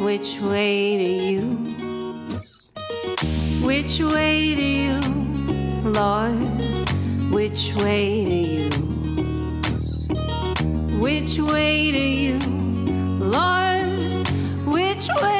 Which way do you? Which way do you, Lord? Which way do you? Which way do you, Lord? Which way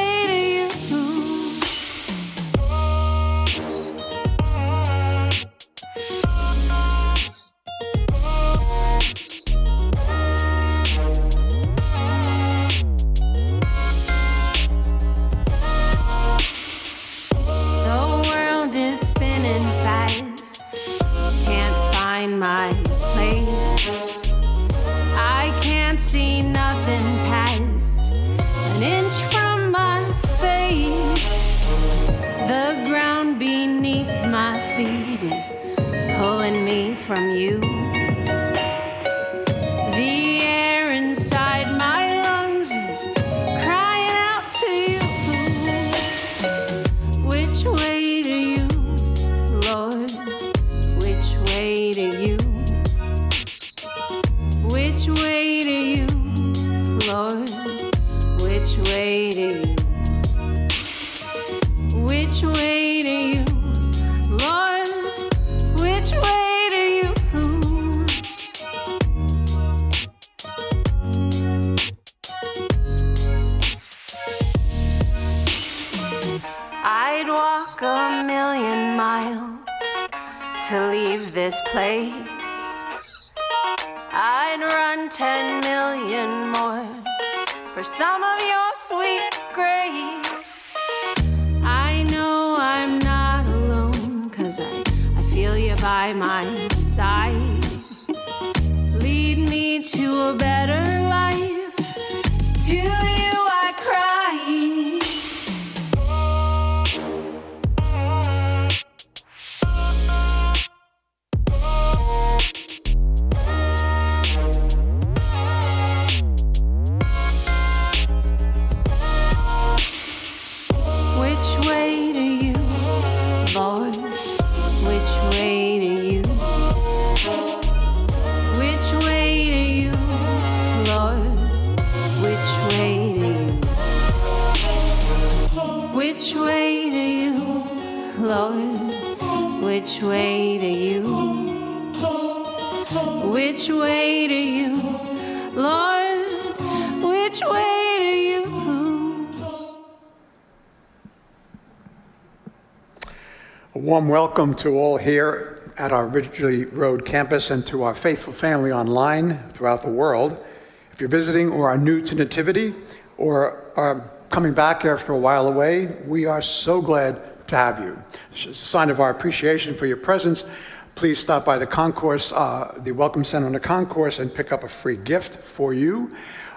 warm welcome to all here at our Ridgely Road campus and to our faithful family online throughout the world. If you're visiting or are new to Nativity or are coming back after a while away, we are so glad to have you. As a sign of our appreciation for your presence, please stop by the concourse, uh, the Welcome Center on the concourse, and pick up a free gift for you.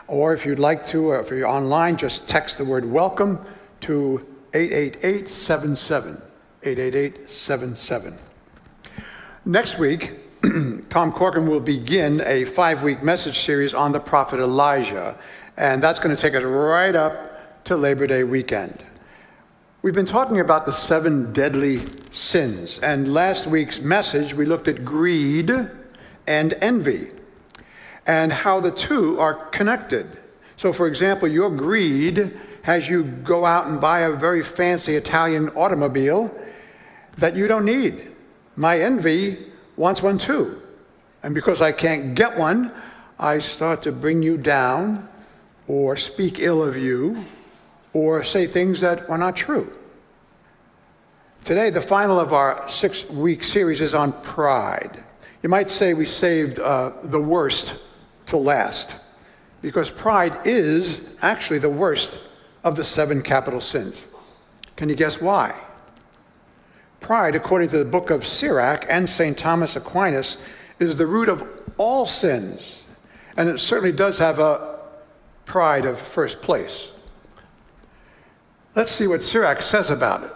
Or if you'd like to, or if you're online, just text the word welcome to 88877. 88877. Next week, Tom Corcoran will begin a five week message series on the prophet Elijah, and that's going to take us right up to Labor Day weekend. We've been talking about the seven deadly sins, and last week's message we looked at greed and envy. and how the two are connected. So, for example, your greed has you go out and buy a very fancy Italian automobile that you don't need. My envy wants one too. And because I can't get one, I start to bring you down or speak ill of you or say things that are not true. Today, the final of our six week series is on pride. You might say we saved uh, the worst to last because pride is actually the worst of the seven capital sins. Can you guess why? Pride, according to the book of Sirach and St. Thomas Aquinas, is the root of all sins. And it certainly does have a pride of first place. Let's see what Sirach says about it.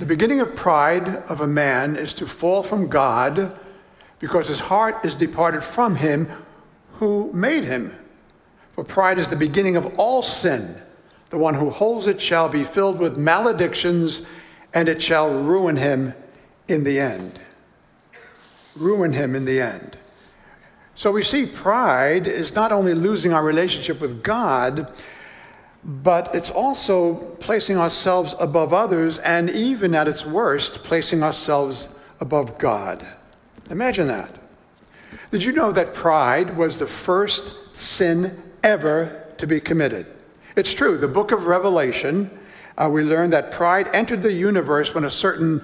The beginning of pride of a man is to fall from God because his heart is departed from him who made him. For pride is the beginning of all sin. The one who holds it shall be filled with maledictions, and it shall ruin him in the end. Ruin him in the end. So we see pride is not only losing our relationship with God, but it's also placing ourselves above others, and even at its worst, placing ourselves above God. Imagine that. Did you know that pride was the first sin ever to be committed? It's true. The book of Revelation, uh, we learn that pride entered the universe when a certain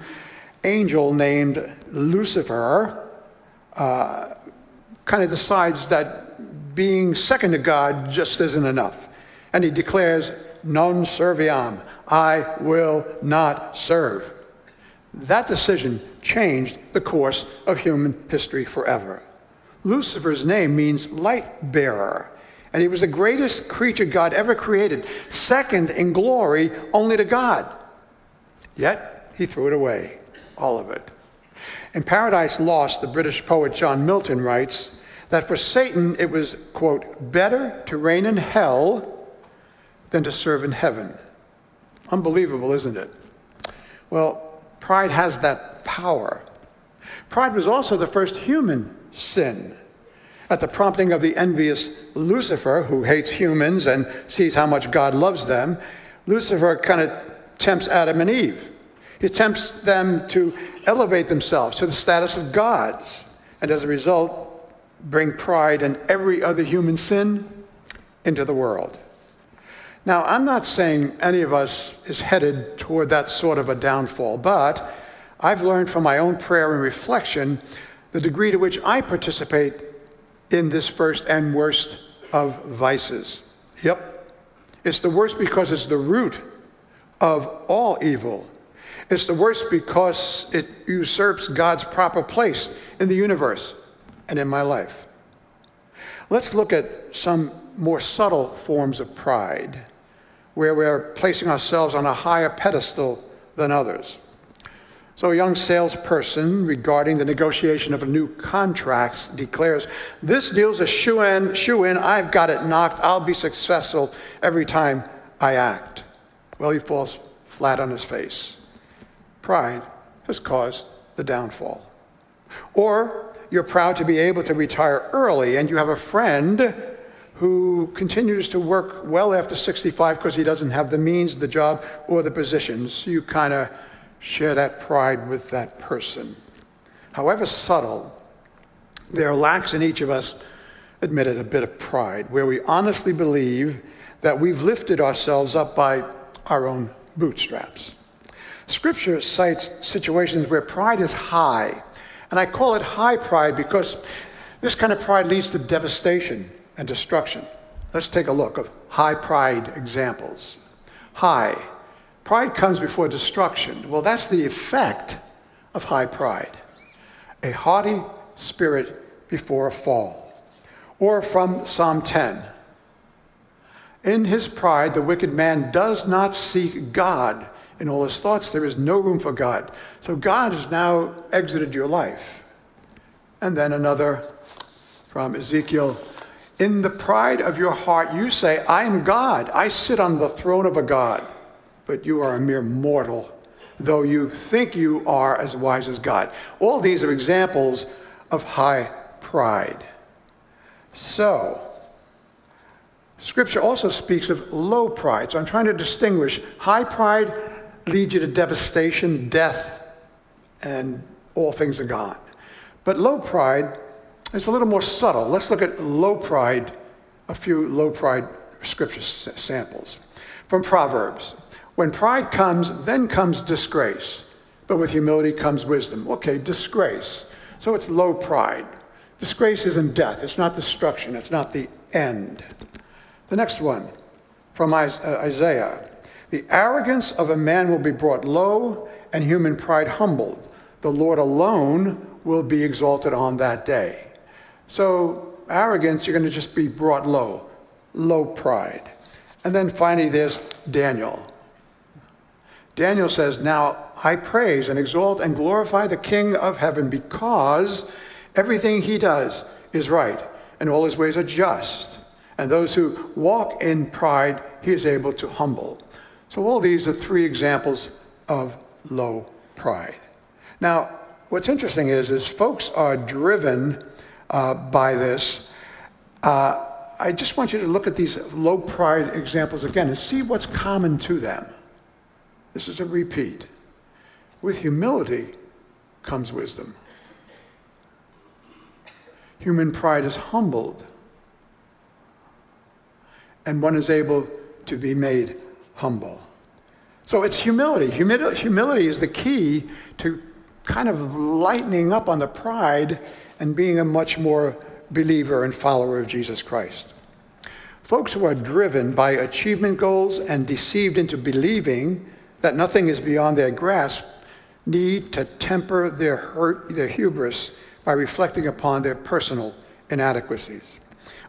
angel named Lucifer uh, kind of decides that being second to God just isn't enough and he declares, Non serviam, I will not serve. That decision changed the course of human history forever. Lucifer's name means light bearer, and he was the greatest creature God ever created, second in glory only to God. Yet he threw it away, all of it. In Paradise Lost, the British poet John Milton writes that for Satan it was, quote, better to reign in hell than to serve in heaven. Unbelievable, isn't it? Well, pride has that power. Pride was also the first human sin. At the prompting of the envious Lucifer, who hates humans and sees how much God loves them, Lucifer kind of tempts Adam and Eve. He tempts them to elevate themselves to the status of gods, and as a result, bring pride and every other human sin into the world. Now, I'm not saying any of us is headed toward that sort of a downfall, but I've learned from my own prayer and reflection the degree to which I participate in this first and worst of vices. Yep. It's the worst because it's the root of all evil. It's the worst because it usurps God's proper place in the universe and in my life. Let's look at some more subtle forms of pride where we're placing ourselves on a higher pedestal than others. So, a young salesperson regarding the negotiation of a new contract declares, This deal's a shoe in, shoe in, I've got it knocked, I'll be successful every time I act. Well, he falls flat on his face. Pride has caused the downfall. Or you're proud to be able to retire early and you have a friend who continues to work well after 65 because he doesn't have the means, the job, or the positions. You kind of share that pride with that person. However subtle, there lacks in each of us, admitted, a bit of pride, where we honestly believe that we've lifted ourselves up by our own bootstraps. Scripture cites situations where pride is high, and I call it high pride because this kind of pride leads to devastation and destruction. Let's take a look of high pride examples. High. Pride comes before destruction. Well, that's the effect of high pride. A haughty spirit before a fall. Or from Psalm 10. In his pride, the wicked man does not seek God. In all his thoughts, there is no room for God. So God has now exited your life. And then another from Ezekiel in the pride of your heart, you say, I am God. I sit on the throne of a God. But you are a mere mortal, though you think you are as wise as God. All these are examples of high pride. So, Scripture also speaks of low pride. So I'm trying to distinguish. High pride leads you to devastation, death, and all things are gone. But low pride is a little more subtle. Let's look at low pride, a few low pride scripture samples. From Proverbs When pride comes, then comes disgrace, but with humility comes wisdom. Okay, disgrace. So it's low pride. Disgrace isn't death, it's not destruction, it's not the end. The next one from uh, Isaiah The arrogance of a man will be brought low, and human pride humbled. The Lord alone will be exalted on that day. So, arrogance, you're going to just be brought low, low pride. And then finally, there's Daniel. Daniel says, Now I praise and exalt and glorify the King of heaven because everything he does is right and all his ways are just and those who walk in pride, he is able to humble. So, all these are three examples of low pride. Now, what's interesting is, is folks are driven uh, by this. Uh, I just want you to look at these low pride examples again and see what's common to them. This is a repeat. With humility comes wisdom. Human pride is humbled and one is able to be made humble. So it's humility. humility. Is the key to kind of lightening up on the pride and being a much more believer and follower of Jesus Christ. Folks who are driven by achievement goals and deceived into believing that nothing is beyond their grasp need to temper their hurt, their hubris by reflecting upon their personal inadequacies.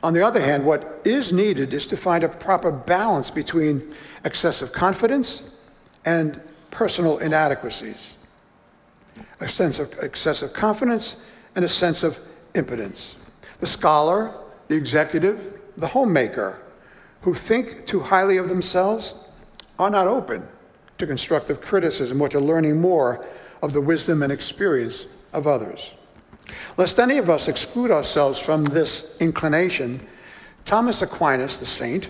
On the other hand, what is needed is to find a proper balance between excessive confidence and personal inadequacies. A sense of excessive confidence and a sense of impotence. The scholar, the executive, the homemaker who think too highly of themselves are not open to constructive criticism or to learning more of the wisdom and experience of others. Lest any of us exclude ourselves from this inclination, Thomas Aquinas, the saint,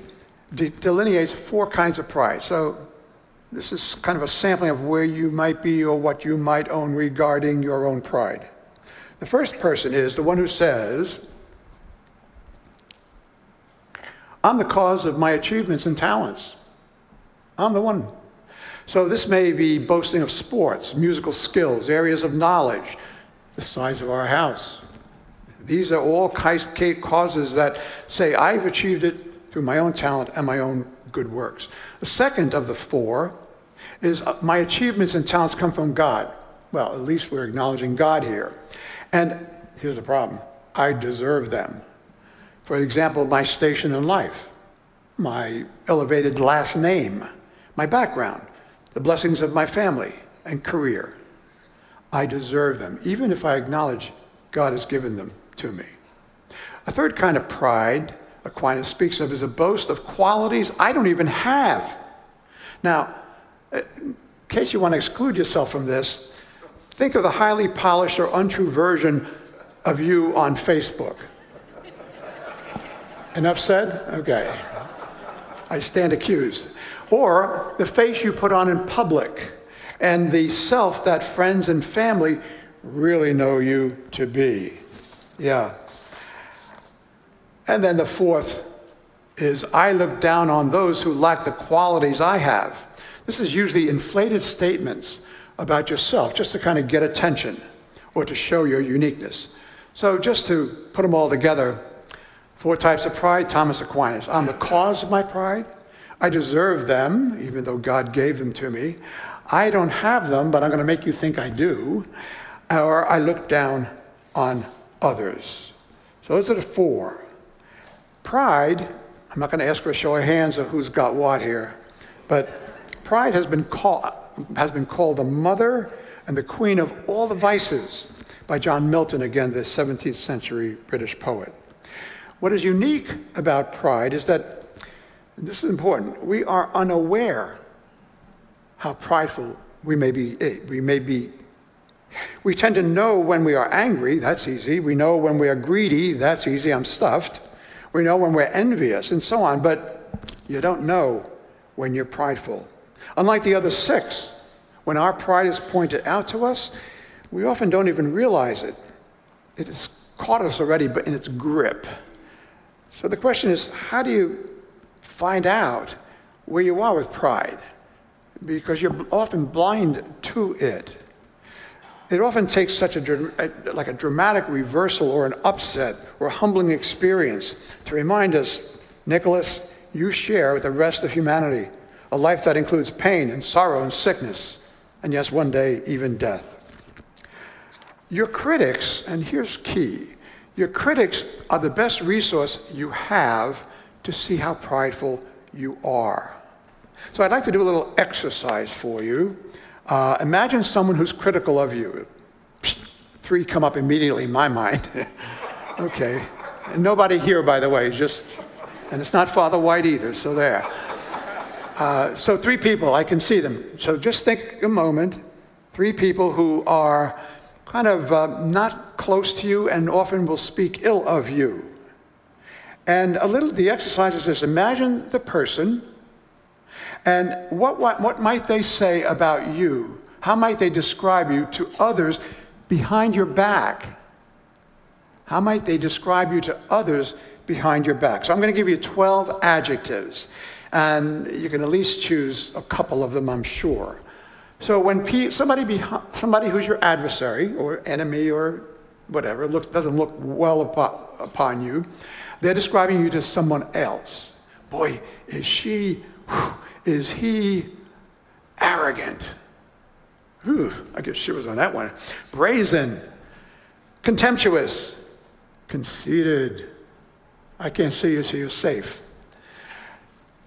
de- delineates four kinds of pride. So this is kind of a sampling of where you might be or what you might own regarding your own pride. The first person is the one who says, I'm the cause of my achievements and talents. I'm the one. So this may be boasting of sports, musical skills, areas of knowledge, the size of our house. These are all causes that say, I've achieved it through my own talent and my own good works. The second of the four is uh, my achievements and talents come from God. Well, at least we're acknowledging God here. And here's the problem I deserve them. For example, my station in life, my elevated last name, my background, the blessings of my family and career. I deserve them, even if I acknowledge God has given them to me. A third kind of pride Aquinas speaks of is a boast of qualities I don't even have. Now, in case you want to exclude yourself from this, think of the highly polished or untrue version of you on Facebook. Enough said? Okay. I stand accused. Or the face you put on in public and the self that friends and family really know you to be. Yeah. And then the fourth is I look down on those who lack the qualities I have. This is usually inflated statements about yourself just to kind of get attention or to show your uniqueness. So, just to put them all together, four types of pride Thomas Aquinas. I'm the cause of my pride. I deserve them, even though God gave them to me. I don't have them, but I'm going to make you think I do. Or I look down on others. So those are the four. Pride, I'm not going to ask for a show of hands of who's got what here, but pride has been, call, has been called the mother and the queen of all the vices by John Milton, again, the 17th century British poet. What is unique about pride is that, this is important, we are unaware how prideful we may be, eh, we may be we tend to know when we are angry, that's easy. We know when we are greedy, that's easy, I'm stuffed. We know when we're envious and so on, but you don't know when you're prideful. Unlike the other six, when our pride is pointed out to us, we often don't even realize it. It has caught us already but in its grip. So the question is how do you find out where you are with pride? Because you're often blind to it. It often takes such a, like a dramatic reversal or an upset or a humbling experience to remind us, Nicholas, you share with the rest of humanity a life that includes pain and sorrow and sickness, and yes, one day, even death. Your critics, and here's key your critics are the best resource you have to see how prideful you are. So I'd like to do a little exercise for you. Uh, imagine someone who's critical of you. Psst, three come up immediately in my mind. okay. And nobody here, by the way, just, and it's not Father White either, so there. Uh, so three people, I can see them. So just think a moment. Three people who are kind of uh, not close to you and often will speak ill of you. And a little, the exercise is this imagine the person and what, what, what might they say about you? How might they describe you to others behind your back? How might they describe you to others behind your back? So I'm going to give you 12 adjectives, and you can at least choose a couple of them, I'm sure. So when P, somebody, behind, somebody who's your adversary or enemy or whatever, looks, doesn't look well upon, upon you, they're describing you to someone else. Boy, is she, is he arrogant? Ooh, I guess she was on that one. Brazen, contemptuous, conceited. I can't see you, so you're safe.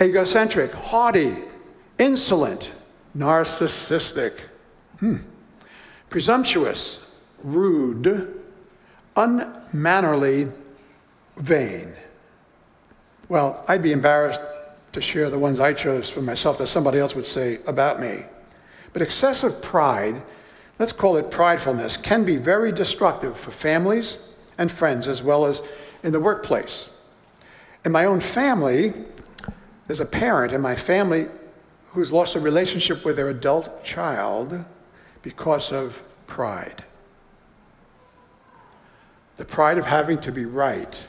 Egocentric, haughty, insolent, narcissistic, hmm. presumptuous, rude, unmannerly, vain. Well, I'd be embarrassed to share the ones I chose for myself that somebody else would say about me. But excessive pride, let's call it pridefulness, can be very destructive for families and friends as well as in the workplace. In my own family, there's a parent in my family who's lost a relationship with their adult child because of pride. The pride of having to be right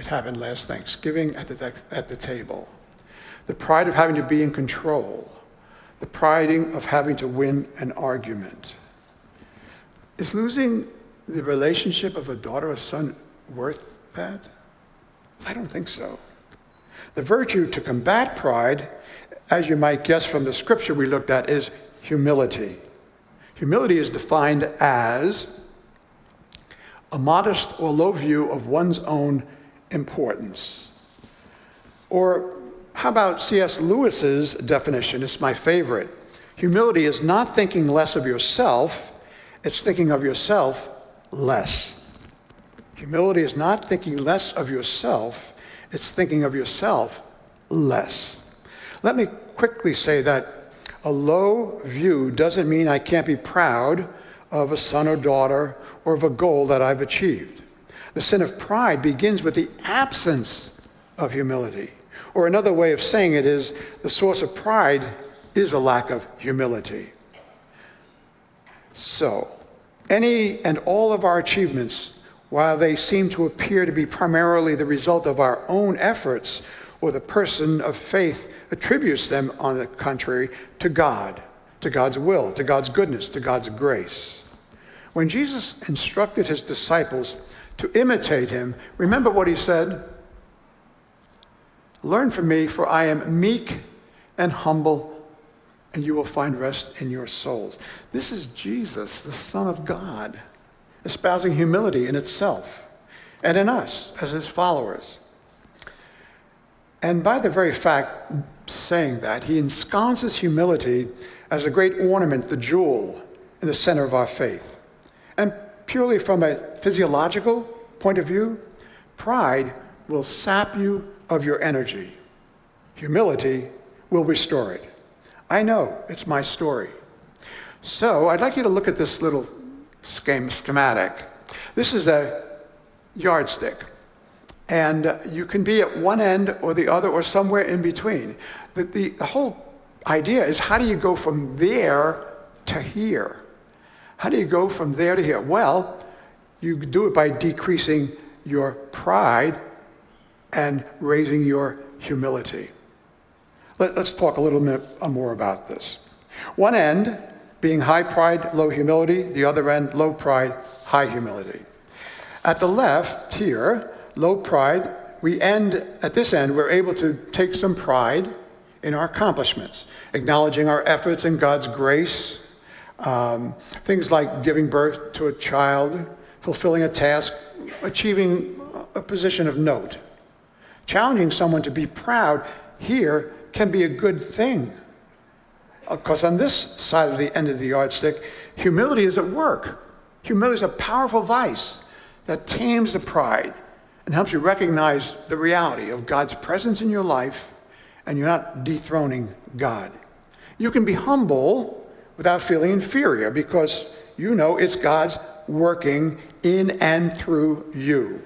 it happened last Thanksgiving at the, at the table. The pride of having to be in control. The pride of having to win an argument. Is losing the relationship of a daughter or son worth that? I don't think so. The virtue to combat pride, as you might guess from the scripture we looked at, is humility. Humility is defined as a modest or low view of one's own importance. Or how about C.S. Lewis's definition? It's my favorite. Humility is not thinking less of yourself, it's thinking of yourself less. Humility is not thinking less of yourself, it's thinking of yourself less. Let me quickly say that a low view doesn't mean I can't be proud of a son or daughter or of a goal that I've achieved. The sin of pride begins with the absence of humility. Or another way of saying it is the source of pride is a lack of humility. So, any and all of our achievements, while they seem to appear to be primarily the result of our own efforts, or the person of faith attributes them, on the contrary, to God, to God's will, to God's goodness, to God's grace. When Jesus instructed his disciples to imitate him, remember what he said? Learn from me, for I am meek and humble, and you will find rest in your souls. This is Jesus, the Son of God, espousing humility in itself and in us as his followers. And by the very fact saying that, he ensconces humility as a great ornament, the jewel in the center of our faith. And purely from a physiological point of view, pride will sap you of your energy. Humility will restore it. I know, it's my story. So I'd like you to look at this little schematic. This is a yardstick. And you can be at one end or the other or somewhere in between. The, the, the whole idea is how do you go from there to here? How do you go from there to here? Well, you do it by decreasing your pride and raising your humility. Let, us talk a little bit uh, more about this. One end being high pride, low humility, the other end, low pride, high humility. At the left here, low pride, we end at this end, we're able to take some pride in our accomplishments, acknowledging our efforts and God's grace. Um, things like giving birth to a child, fulfilling a task, achieving a position of note. Challenging someone to be proud here can be a good thing. Of course, on this side of the end of the yardstick, humility is at work. Humility is a powerful vice that tames the pride and helps you recognize the reality of God's presence in your life and you're not dethroning God. You can be humble without feeling inferior because you know it's God's working in and through you.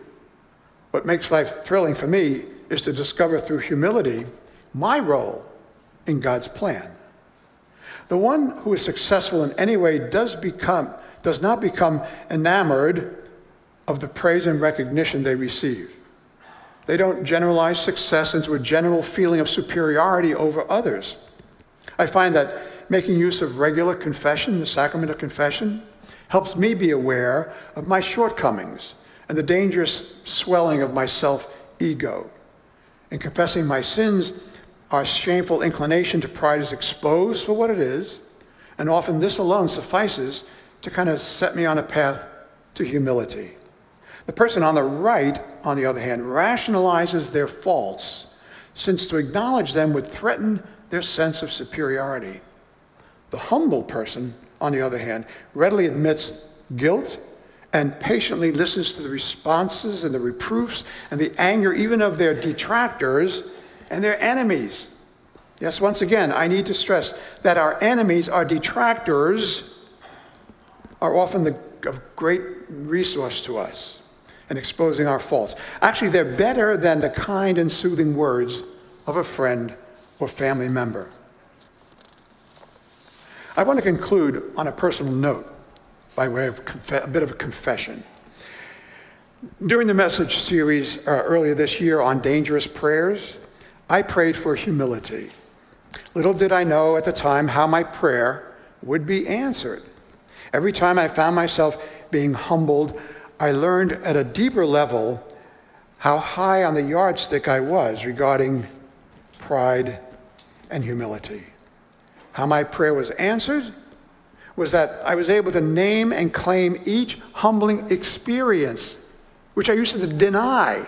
What makes life thrilling for me is to discover through humility my role in God's plan. The one who is successful in any way does become does not become enamored of the praise and recognition they receive. They don't generalize success into a general feeling of superiority over others. I find that making use of regular confession, the sacrament of confession, helps me be aware of my shortcomings and the dangerous swelling of my self ego. In confessing my sins, our shameful inclination to pride is exposed for what it is, and often this alone suffices to kind of set me on a path to humility. The person on the right, on the other hand, rationalizes their faults, since to acknowledge them would threaten their sense of superiority. The humble person, on the other hand, readily admits guilt and patiently listens to the responses and the reproofs and the anger even of their detractors and their enemies. Yes, once again, I need to stress that our enemies, our detractors, are often the, of great resource to us in exposing our faults. Actually, they're better than the kind and soothing words of a friend or family member. I want to conclude on a personal note by way of a bit of a confession. During the message series uh, earlier this year on dangerous prayers, I prayed for humility. Little did I know at the time how my prayer would be answered. Every time I found myself being humbled, I learned at a deeper level how high on the yardstick I was regarding pride and humility. How my prayer was answered was that I was able to name and claim each humbling experience, which I used to deny.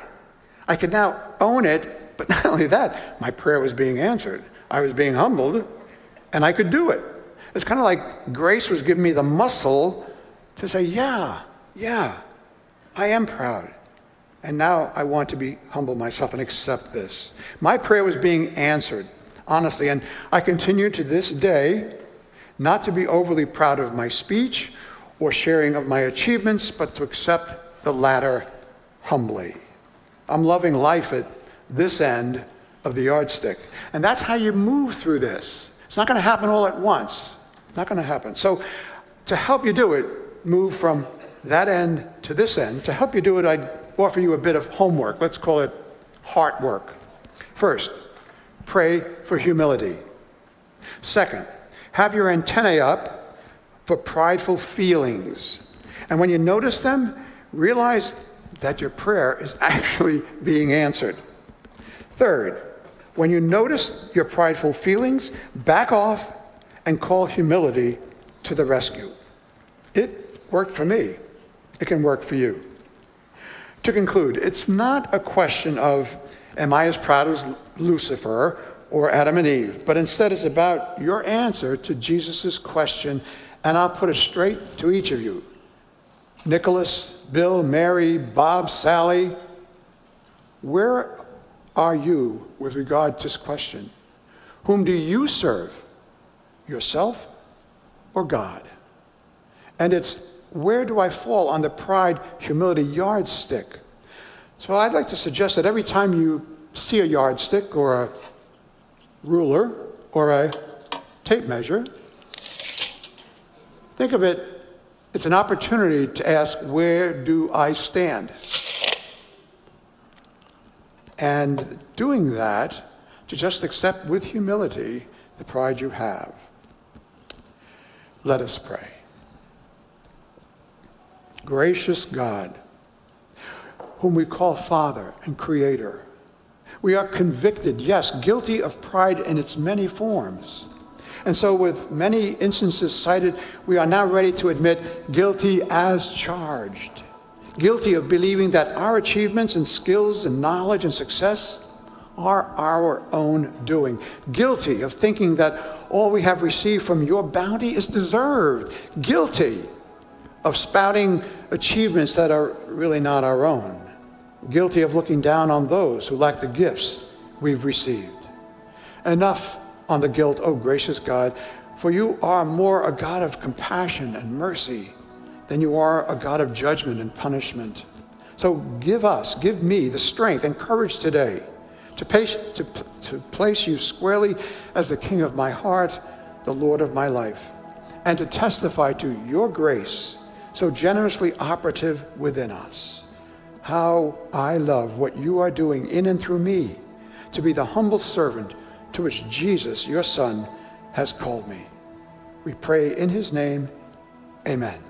I could now own it but not only that, my prayer was being answered. I was being humbled, and I could do it. It's kind of like grace was giving me the muscle to say, yeah, yeah, I am proud. And now I want to be humble myself and accept this. My prayer was being answered, honestly. And I continue to this day not to be overly proud of my speech or sharing of my achievements, but to accept the latter humbly. I'm loving life at this end of the yardstick. And that's how you move through this. It's not going to happen all at once. Not going to happen. So, to help you do it, move from that end to this end. To help you do it, I'd offer you a bit of homework. Let's call it heart work. First, pray for humility. Second, have your antennae up for prideful feelings. And when you notice them, realize that your prayer is actually being answered. Third, when you notice your prideful feelings, back off and call humility to the rescue. It worked for me. It can work for you. To conclude, it's not a question of, am I as proud as Lucifer or Adam and Eve, but instead it's about your answer to Jesus' question, and I'll put it straight to each of you. Nicholas, Bill, Mary, Bob, Sally, where are you with regard to this question? Whom do you serve? Yourself or God? And it's where do I fall on the pride humility yardstick? So I'd like to suggest that every time you see a yardstick or a ruler or a tape measure, think of it, it's an opportunity to ask, where do I stand? And doing that, to just accept with humility the pride you have. Let us pray. Gracious God, whom we call Father and Creator, we are convicted, yes, guilty of pride in its many forms. And so, with many instances cited, we are now ready to admit guilty as charged. Guilty of believing that our achievements and skills and knowledge and success are our own doing. Guilty of thinking that all we have received from your bounty is deserved. Guilty of spouting achievements that are really not our own guilty of looking down on those who lack the gifts we've received. Enough on the guilt, oh gracious God, for you are more a God of compassion and mercy than you are a God of judgment and punishment. So give us, give me the strength and courage today to, to, to place you squarely as the King of my heart, the Lord of my life, and to testify to your grace so generously operative within us how I love what you are doing in and through me to be the humble servant to which Jesus, your Son, has called me. We pray in his name. Amen.